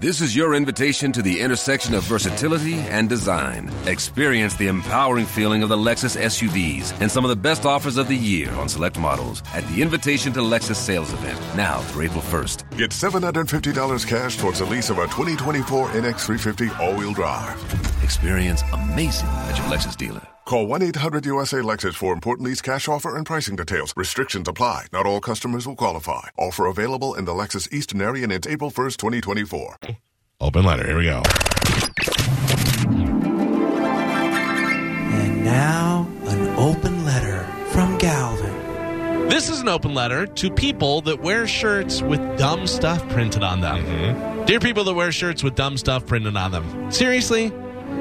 This is your invitation to the intersection of versatility and design. Experience the empowering feeling of the Lexus SUVs and some of the best offers of the year on select models at the Invitation to Lexus sales event now through April 1st. Get $750 cash towards the lease of a 2024 NX350 all-wheel drive. Experience amazing at your Lexus dealer. Call 1-800-USA-LEXUS for important lease cash offer and pricing details. Restrictions apply. Not all customers will qualify. Offer available in the Lexus Eastern area and it's April 1st, 2024. Open letter. Here we go. And now, an open letter from Galvin. This is an open letter to people that wear shirts with dumb stuff printed on them. Mm-hmm. Dear people that wear shirts with dumb stuff printed on them. Seriously?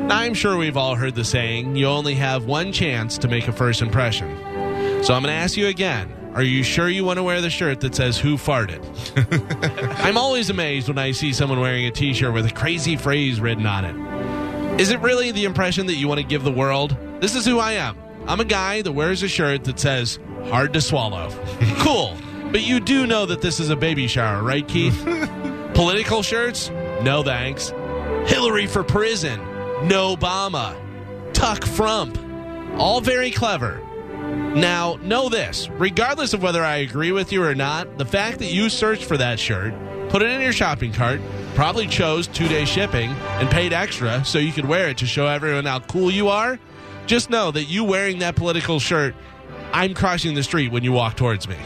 Now, I'm sure we've all heard the saying, you only have one chance to make a first impression. So I'm going to ask you again. Are you sure you want to wear the shirt that says Who Farted? I'm always amazed when I see someone wearing a t shirt with a crazy phrase written on it. Is it really the impression that you want to give the world? This is who I am. I'm a guy that wears a shirt that says Hard to Swallow. cool. But you do know that this is a baby shower, right, Keith? Political shirts? No thanks. Hillary for prison? No Obama. Tuck Frump. All very clever. Now, know this regardless of whether I agree with you or not, the fact that you searched for that shirt, put it in your shopping cart, probably chose two day shipping, and paid extra so you could wear it to show everyone how cool you are, just know that you wearing that political shirt, I'm crossing the street when you walk towards me.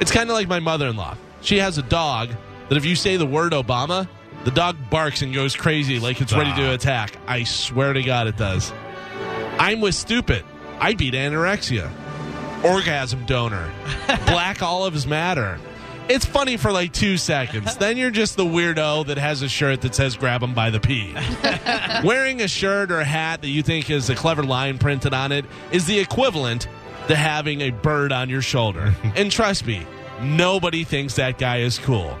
It's kind of like my mother in law. She has a dog that if you say the word Obama, the dog barks and goes crazy like it's ready to attack. I swear to God it does. I'm with stupid. I beat anorexia. Orgasm donor. Black olives matter. It's funny for like two seconds. Then you're just the weirdo that has a shirt that says grab him by the pee. Wearing a shirt or a hat that you think is a clever line printed on it is the equivalent to having a bird on your shoulder. and trust me, nobody thinks that guy is cool.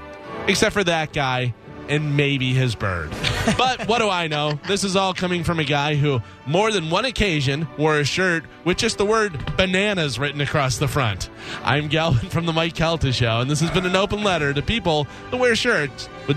Except for that guy and maybe his bird. But what do I know? This is all coming from a guy who, more than one occasion, wore a shirt with just the word bananas written across the front. I'm Galvin from The Mike Calta Show, and this has been an open letter to people that wear shirts with